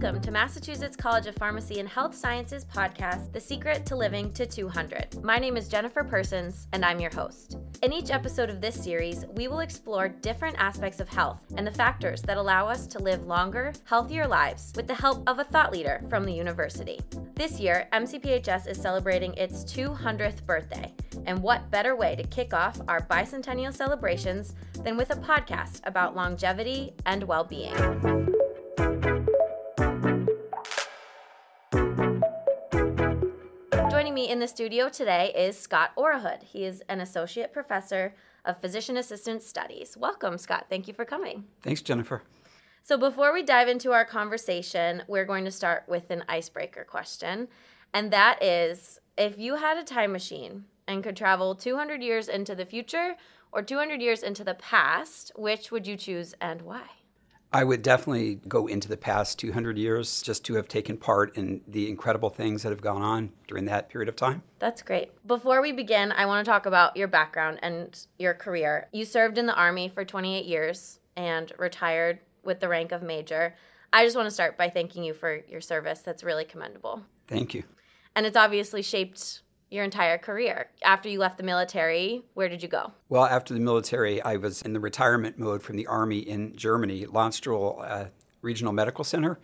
Welcome to Massachusetts College of Pharmacy and Health Sciences podcast, The Secret to Living to 200. My name is Jennifer Persons, and I'm your host. In each episode of this series, we will explore different aspects of health and the factors that allow us to live longer, healthier lives with the help of a thought leader from the university. This year, MCPHS is celebrating its 200th birthday, and what better way to kick off our bicentennial celebrations than with a podcast about longevity and well being? Me in the studio today is Scott Orrahood. He is an associate professor of physician assistant studies. Welcome, Scott. Thank you for coming. Thanks, Jennifer. So, before we dive into our conversation, we're going to start with an icebreaker question. And that is if you had a time machine and could travel 200 years into the future or 200 years into the past, which would you choose and why? I would definitely go into the past 200 years just to have taken part in the incredible things that have gone on during that period of time. That's great. Before we begin, I want to talk about your background and your career. You served in the Army for 28 years and retired with the rank of major. I just want to start by thanking you for your service. That's really commendable. Thank you. And it's obviously shaped your entire career. After you left the military, where did you go? Well, after the military, I was in the retirement mode from the Army in Germany, Landstuhl uh, Regional Medical Center.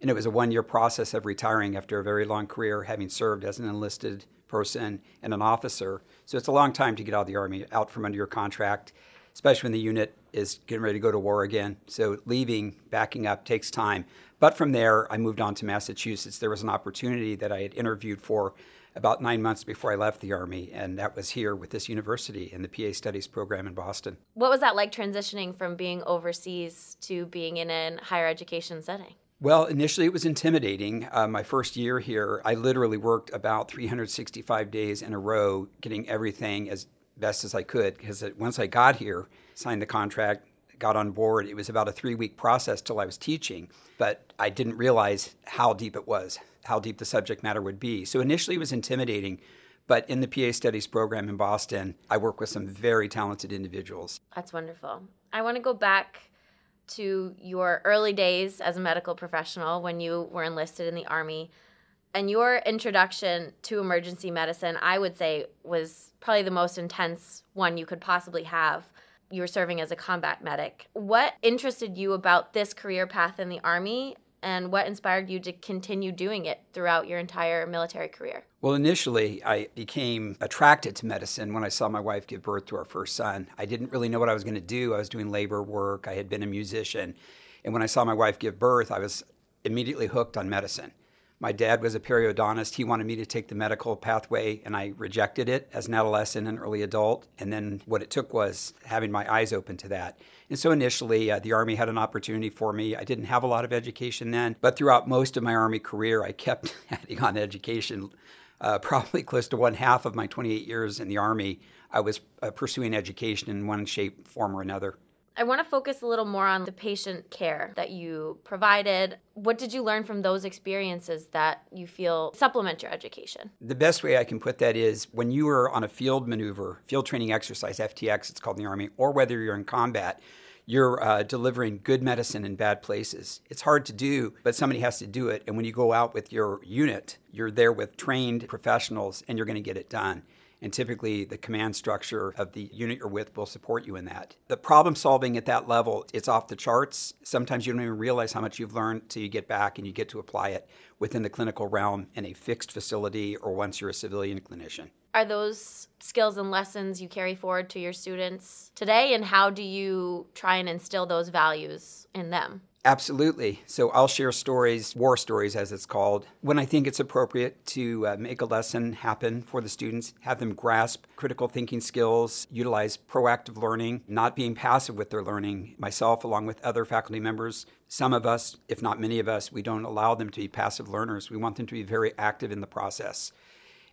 And it was a one year process of retiring after a very long career, having served as an enlisted person and an officer. So it's a long time to get out of the Army, out from under your contract, especially when the unit is getting ready to go to war again. So leaving, backing up takes time. But from there, I moved on to Massachusetts. There was an opportunity that I had interviewed for about nine months before I left the Army, and that was here with this university in the PA Studies program in Boston. What was that like transitioning from being overseas to being in a higher education setting? Well, initially it was intimidating. Uh, my first year here, I literally worked about 365 days in a row, getting everything as best as I could. Because once I got here, signed the contract, got on board, it was about a three week process till I was teaching. But I didn't realize how deep it was, how deep the subject matter would be. So initially it was intimidating. But in the PA Studies program in Boston, I work with some very talented individuals. That's wonderful. I want to go back to your early days as a medical professional when you were enlisted in the Army. And your introduction to emergency medicine, I would say, was probably the most intense one you could possibly have. You were serving as a combat medic. What interested you about this career path in the Army, and what inspired you to continue doing it throughout your entire military career? Well, initially, I became attracted to medicine when I saw my wife give birth to our first son. I didn't really know what I was going to do. I was doing labor work, I had been a musician. And when I saw my wife give birth, I was immediately hooked on medicine. My dad was a periodontist. He wanted me to take the medical pathway, and I rejected it as an adolescent and early adult. And then what it took was having my eyes open to that. And so initially, uh, the Army had an opportunity for me. I didn't have a lot of education then, but throughout most of my Army career, I kept adding on education. Uh, probably close to one half of my 28 years in the Army, I was uh, pursuing education in one shape, form, or another. I want to focus a little more on the patient care that you provided. What did you learn from those experiences that you feel supplement your education? The best way I can put that is when you are on a field maneuver, field training exercise, FTX, it's called in the Army, or whether you're in combat, you're uh, delivering good medicine in bad places. It's hard to do, but somebody has to do it. And when you go out with your unit, you're there with trained professionals and you're going to get it done. And typically, the command structure of the unit you're with will support you in that. The problem solving at that level, it's off the charts. Sometimes you don't even realize how much you've learned till you get back and you get to apply it within the clinical realm in a fixed facility or once you're a civilian clinician. Are those skills and lessons you carry forward to your students today? And how do you try and instill those values in them? Absolutely. So I'll share stories, war stories as it's called, when I think it's appropriate to uh, make a lesson happen for the students, have them grasp critical thinking skills, utilize proactive learning, not being passive with their learning. Myself, along with other faculty members, some of us, if not many of us, we don't allow them to be passive learners. We want them to be very active in the process.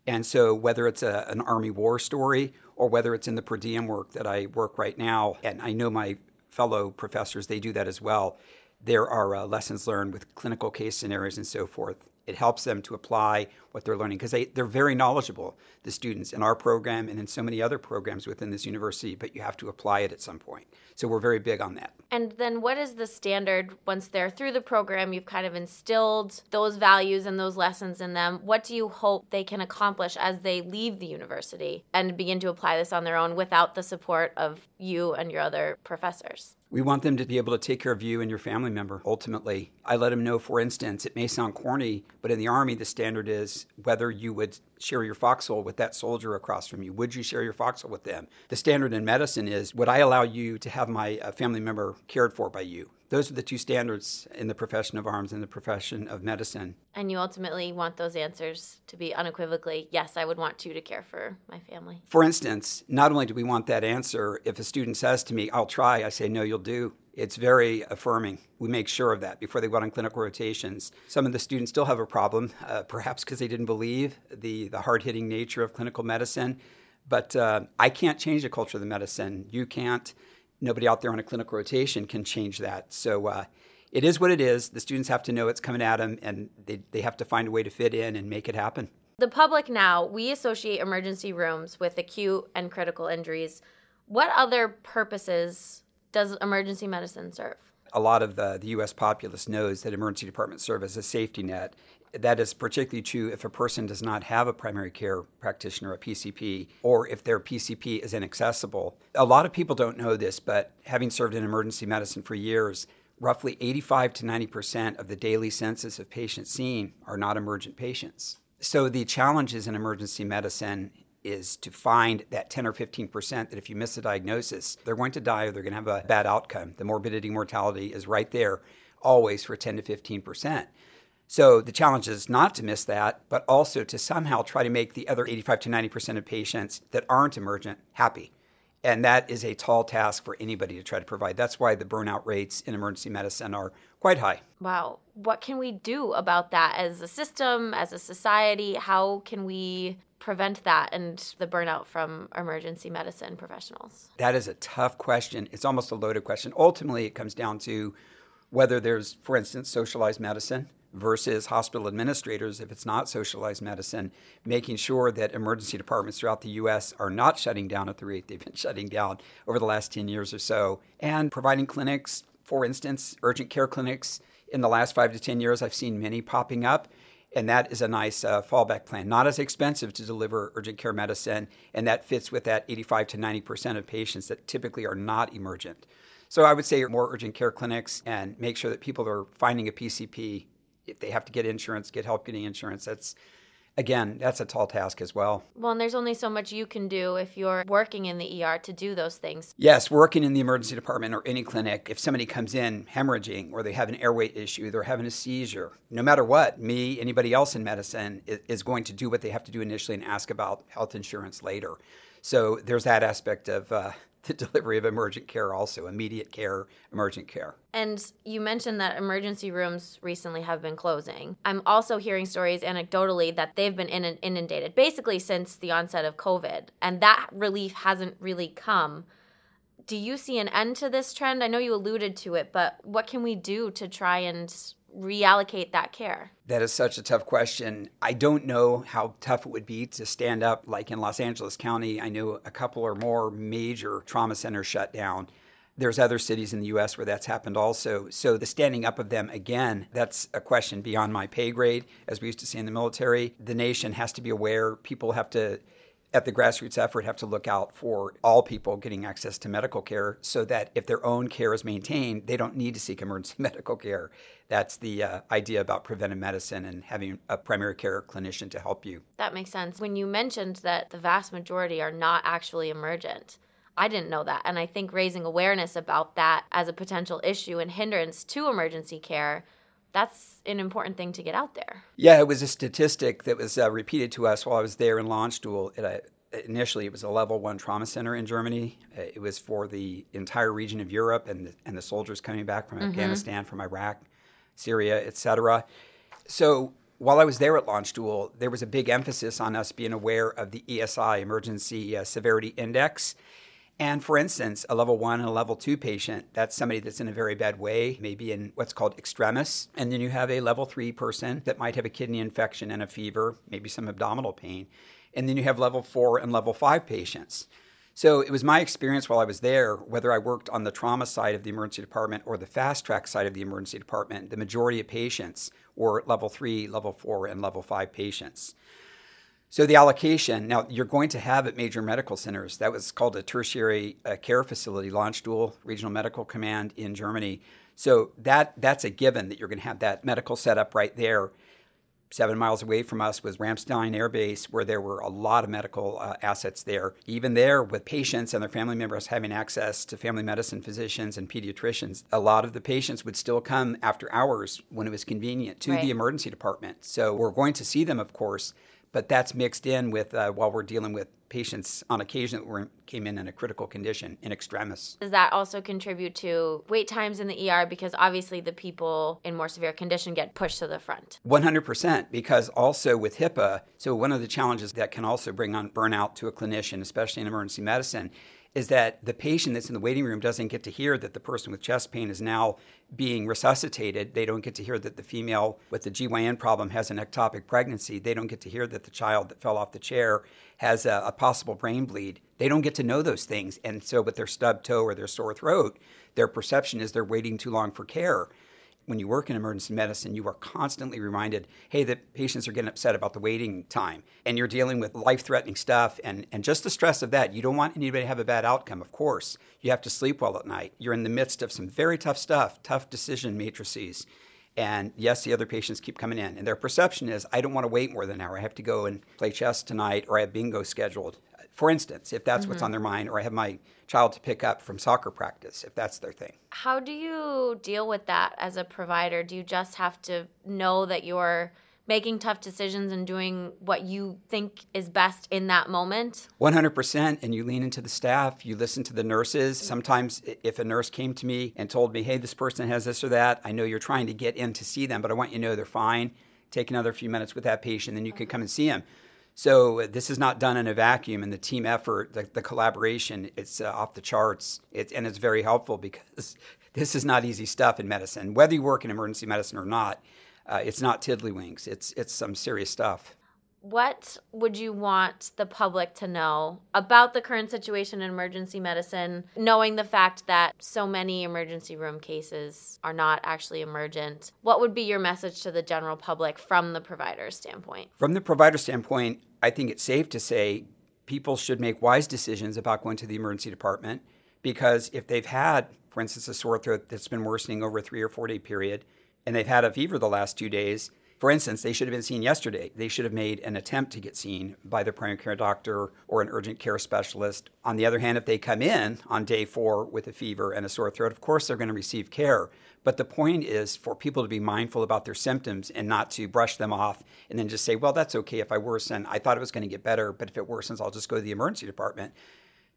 And so, whether it's a, an Army war story or whether it's in the per diem work that I work right now, and I know my fellow professors, they do that as well there are uh, lessons learned with clinical case scenarios and so forth. It helps them to apply what they're learning because they, they're very knowledgeable, the students in our program and in so many other programs within this university, but you have to apply it at some point. So we're very big on that. And then what is the standard once they're through the program? You've kind of instilled those values and those lessons in them. What do you hope they can accomplish as they leave the university and begin to apply this on their own without the support of you and your other professors? We want them to be able to take care of you and your family member ultimately. I let them know, for instance, it may sound corny, but in the Army, the standard is whether you would share your foxhole with that soldier across from you. Would you share your foxhole with them? The standard in medicine is would I allow you to have my uh, family member cared for by you? Those are the two standards in the profession of arms and the profession of medicine. And you ultimately want those answers to be unequivocally yes, I would want you to care for my family. For instance, not only do we want that answer, if a student says to me, I'll try, I say, no, you'll do. It's very affirming. We make sure of that before they go out on clinical rotations. Some of the students still have a problem, uh, perhaps because they didn't believe the, the hard hitting nature of clinical medicine. But uh, I can't change the culture of the medicine. You can't nobody out there on a clinical rotation can change that. So uh, it is what it is. The students have to know it's coming at them, and they, they have to find a way to fit in and make it happen. The public now, we associate emergency rooms with acute and critical injuries. What other purposes does emergency medicine serve? A lot of the, the U.S. populace knows that emergency departments serve as a safety net that is particularly true if a person does not have a primary care practitioner, a PCP, or if their PCP is inaccessible. A lot of people don't know this, but having served in emergency medicine for years, roughly 85 to 90 percent of the daily census of patients seen are not emergent patients. So the challenges in emergency medicine is to find that 10 or 15 percent that if you miss a diagnosis, they're going to die or they're going to have a bad outcome. The morbidity mortality is right there always for 10 to 15 percent. So the challenge is not to miss that, but also to somehow try to make the other 85 to 90% of patients that aren't emergent happy. And that is a tall task for anybody to try to provide. That's why the burnout rates in emergency medicine are quite high. Wow. What can we do about that as a system, as a society? How can we prevent that and the burnout from emergency medicine professionals? That is a tough question. It's almost a loaded question. Ultimately, it comes down to whether there's, for instance, socialized medicine versus hospital administrators, if it's not socialized medicine, making sure that emergency departments throughout the U.S. are not shutting down at the rate they've been shutting down over the last 10 years or so, and providing clinics, for instance, urgent care clinics. In the last five to 10 years, I've seen many popping up. And that is a nice uh, fallback plan. Not as expensive to deliver urgent care medicine, and that fits with that 85 to 90% of patients that typically are not emergent. So I would say more urgent care clinics and make sure that people are finding a PCP if they have to get insurance, get help getting insurance. That's again, that's a tall task as well. Well, and there's only so much you can do if you're working in the ER to do those things. Yes, working in the emergency department or any clinic, if somebody comes in hemorrhaging or they have an airway issue, they're having a seizure, no matter what, me, anybody else in medicine is going to do what they have to do initially and ask about health insurance later. So there's that aspect of uh, the delivery of emergent care, also immediate care, emergent care. And you mentioned that emergency rooms recently have been closing. I'm also hearing stories anecdotally that they've been inundated basically since the onset of COVID, and that relief hasn't really come. Do you see an end to this trend? I know you alluded to it, but what can we do to try and reallocate that care? That is such a tough question. I don't know how tough it would be to stand up, like in Los Angeles County. I know a couple or more major trauma centers shut down. There's other cities in the US where that's happened also. So the standing up of them again, that's a question beyond my pay grade, as we used to say in the military. The nation has to be aware, people have to at the grassroots effort have to look out for all people getting access to medical care so that if their own care is maintained, they don't need to seek emergency medical care. That's the uh, idea about preventive medicine and having a primary care clinician to help you. That makes sense. When you mentioned that the vast majority are not actually emergent, I didn't know that. And I think raising awareness about that as a potential issue and hindrance to emergency care that's an important thing to get out there. Yeah, it was a statistic that was uh, repeated to us while I was there in uh, initially, it was a level one trauma center in Germany. It was for the entire region of Europe and the, and the soldiers coming back from mm-hmm. Afghanistan, from Iraq, Syria, etc. So while I was there at Landstuhl, there was a big emphasis on us being aware of the ESI, Emergency uh, Severity Index. And for instance, a level one and a level two patient, that's somebody that's in a very bad way, maybe in what's called extremis. And then you have a level three person that might have a kidney infection and a fever, maybe some abdominal pain. And then you have level four and level five patients. So it was my experience while I was there, whether I worked on the trauma side of the emergency department or the fast track side of the emergency department, the majority of patients were level three, level four, and level five patients. So the allocation now you're going to have at major medical centers. That was called a tertiary uh, care facility, Landstuhl Regional Medical Command in Germany. So that that's a given that you're going to have that medical setup right there. Seven miles away from us was Ramstein Air Base, where there were a lot of medical uh, assets there. Even there, with patients and their family members having access to family medicine physicians and pediatricians, a lot of the patients would still come after hours when it was convenient to right. the emergency department. So we're going to see them, of course, but that's mixed in with uh, while we're dealing with patients on occasion that were, came in in a critical condition in extremis. Does that also contribute to wait times in the ER because obviously the people in more severe condition get pushed to the front? 100% because also with HIPAA, so one of the challenges that can also bring on burnout to a clinician, especially in emergency medicine, is that the patient that's in the waiting room doesn't get to hear that the person with chest pain is now being resuscitated. They don't get to hear that the female with the GYN problem has an ectopic pregnancy. They don't get to hear that the child that fell off the chair has a, a possible brain bleed. They don't get to know those things. And so, with their stubbed toe or their sore throat, their perception is they're waiting too long for care when you work in emergency medicine, you are constantly reminded, hey, the patients are getting upset about the waiting time. And you're dealing with life threatening stuff. And, and just the stress of that, you don't want anybody to have a bad outcome, of course. You have to sleep well at night. You're in the midst of some very tough stuff, tough decision matrices. And yes, the other patients keep coming in. And their perception is, I don't want to wait more than an hour. I have to go and play chess tonight, or I have bingo scheduled for instance, if that's mm-hmm. what's on their mind, or I have my child to pick up from soccer practice, if that's their thing. How do you deal with that as a provider? Do you just have to know that you're making tough decisions and doing what you think is best in that moment? 100%. And you lean into the staff, you listen to the nurses. Sometimes, if a nurse came to me and told me, hey, this person has this or that, I know you're trying to get in to see them, but I want you to know they're fine. Take another few minutes with that patient, then you can come and see them. So this is not done in a vacuum, and the team effort, the, the collaboration, it's uh, off the charts, it, and it's very helpful because this is not easy stuff in medicine. Whether you work in emergency medicine or not, uh, it's not tiddlywinks. It's it's some serious stuff what would you want the public to know about the current situation in emergency medicine, knowing the fact that so many emergency room cases are not actually emergent? What would be your message to the general public from the provider standpoint? From the provider standpoint, I think it's safe to say people should make wise decisions about going to the emergency department because if they've had, for instance, a sore throat that's been worsening over a three or four day period, and they've had a fever the last two days, for instance, they should have been seen yesterday. They should have made an attempt to get seen by their primary care doctor or an urgent care specialist. On the other hand, if they come in on day four with a fever and a sore throat, of course they're going to receive care. But the point is for people to be mindful about their symptoms and not to brush them off and then just say, well, that's okay if I worsen. I thought it was going to get better, but if it worsens, I'll just go to the emergency department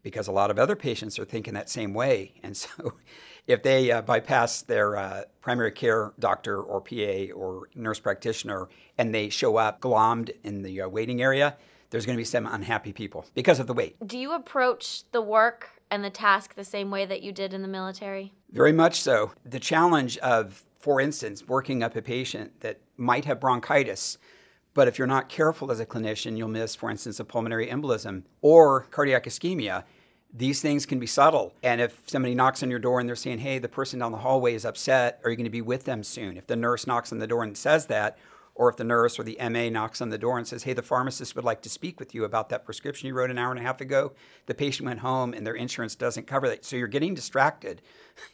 because a lot of other patients are thinking that same way. And so if they uh, bypass their uh, primary care doctor or PA or nurse practitioner and they show up glommed in the uh, waiting area, there's going to be some unhappy people because of the wait. Do you approach the work and the task the same way that you did in the military? Very much so. The challenge of, for instance, working up a patient that might have bronchitis. But if you're not careful as a clinician, you'll miss, for instance, a pulmonary embolism or cardiac ischemia these things can be subtle. And if somebody knocks on your door and they're saying, hey, the person down the hallway is upset, are you going to be with them soon? If the nurse knocks on the door and says that, or if the nurse or the MA knocks on the door and says, hey, the pharmacist would like to speak with you about that prescription you wrote an hour and a half ago, the patient went home and their insurance doesn't cover that. So you're getting distracted.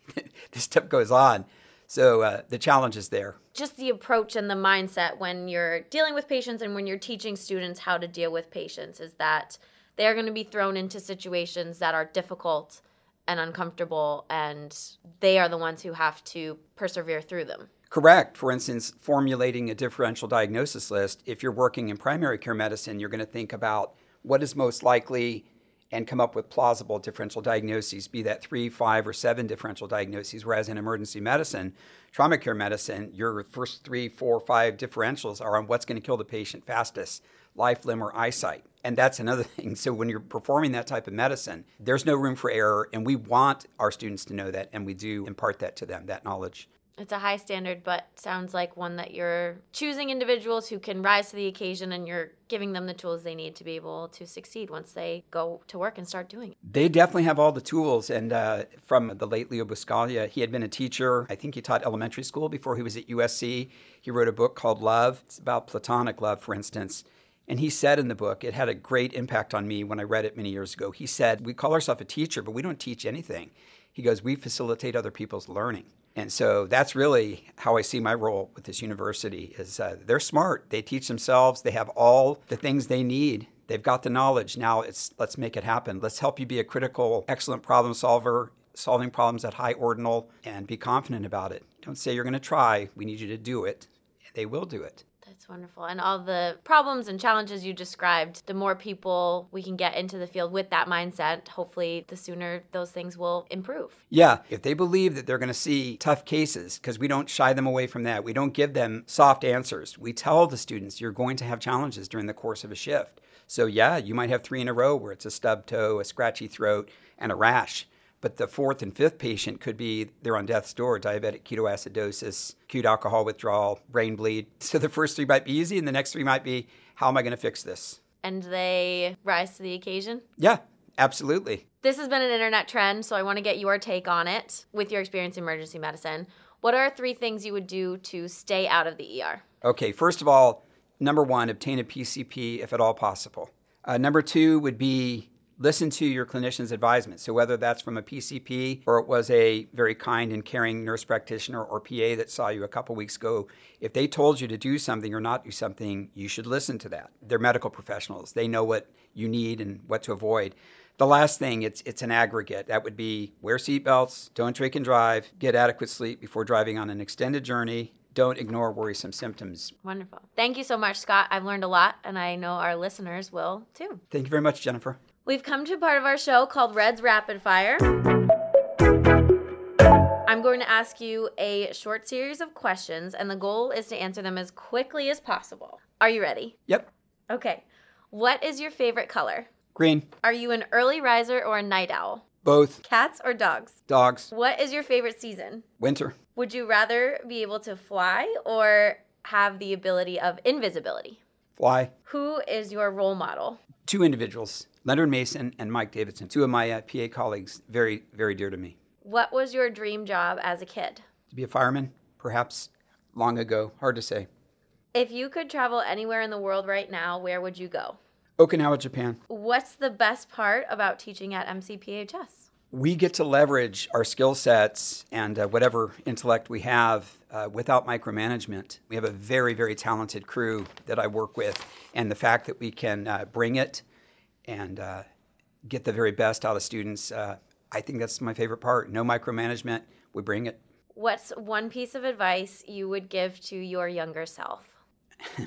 this stuff goes on. So uh, the challenge is there. Just the approach and the mindset when you're dealing with patients and when you're teaching students how to deal with patients is that – they are going to be thrown into situations that are difficult and uncomfortable, and they are the ones who have to persevere through them. Correct. For instance, formulating a differential diagnosis list, if you're working in primary care medicine, you're going to think about what is most likely and come up with plausible differential diagnoses, be that three, five, or seven differential diagnoses. Whereas in emergency medicine, trauma care medicine, your first three, four, five differentials are on what's going to kill the patient fastest life, limb, or eyesight. And that's another thing. So when you're performing that type of medicine, there's no room for error. And we want our students to know that, and we do impart that to them, that knowledge. It's a high standard, but sounds like one that you're choosing individuals who can rise to the occasion and you're giving them the tools they need to be able to succeed once they go to work and start doing it. They definitely have all the tools. And uh, from the late Leo Buscaglia, he had been a teacher. I think he taught elementary school before he was at USC. He wrote a book called Love. It's about platonic love, for instance. And he said in the book, it had a great impact on me when I read it many years ago. He said, We call ourselves a teacher, but we don't teach anything. He goes, We facilitate other people's learning. And so that's really how I see my role with this university is uh, they're smart. They teach themselves. They have all the things they need. They've got the knowledge. Now it's let's make it happen. Let's help you be a critical, excellent problem solver, solving problems at high ordinal and be confident about it. Don't say you're going to try. We need you to do it. They will do it. That's wonderful. And all the problems and challenges you described, the more people we can get into the field with that mindset, hopefully the sooner those things will improve. Yeah. If they believe that they're going to see tough cases, because we don't shy them away from that, we don't give them soft answers. We tell the students you're going to have challenges during the course of a shift. So, yeah, you might have three in a row where it's a stub toe, a scratchy throat, and a rash. But the fourth and fifth patient could be they're on death's door, diabetic ketoacidosis, acute alcohol withdrawal, brain bleed. So the first three might be easy, and the next three might be, how am I going to fix this? And they rise to the occasion? Yeah, absolutely. This has been an internet trend, so I want to get your take on it with your experience in emergency medicine. What are three things you would do to stay out of the ER? Okay, first of all, number one, obtain a PCP if at all possible. Uh, number two would be listen to your clinician's advisement. So, whether that's from a PCP or it was a very kind and caring nurse practitioner or PA that saw you a couple weeks ago, if they told you to do something or not do something, you should listen to that. They're medical professionals, they know what you need and what to avoid. The last thing, it's it's an aggregate. That would be wear seatbelts, don't drink and drive, get adequate sleep before driving on an extended journey, don't ignore worrisome symptoms. Wonderful. Thank you so much, Scott. I've learned a lot, and I know our listeners will too. Thank you very much, Jennifer. We've come to a part of our show called Red's Rapid Fire. I'm going to ask you a short series of questions, and the goal is to answer them as quickly as possible. Are you ready? Yep. Okay. What is your favorite color? Green. Are you an early riser or a night owl? Both. Cats or dogs? Dogs. What is your favorite season? Winter. Would you rather be able to fly or have the ability of invisibility? Fly. Who is your role model? Two individuals Leonard Mason and Mike Davidson, two of my uh, PA colleagues, very, very dear to me. What was your dream job as a kid? To be a fireman, perhaps long ago, hard to say. If you could travel anywhere in the world right now, where would you go? Okinawa, Japan. What's the best part about teaching at MCPHS? We get to leverage our skill sets and uh, whatever intellect we have uh, without micromanagement. We have a very, very talented crew that I work with, and the fact that we can uh, bring it and uh, get the very best out of students. Uh, I think that's my favorite part. No micromanagement. We bring it. What's one piece of advice you would give to your younger self?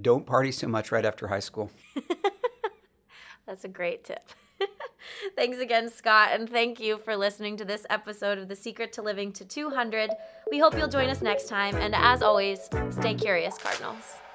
Don't party so much right after high school. that's a great tip. Thanks again, Scott, and thank you for listening to this episode of The Secret to Living to 200. We hope you'll join us next time, and as always, stay curious, Cardinals.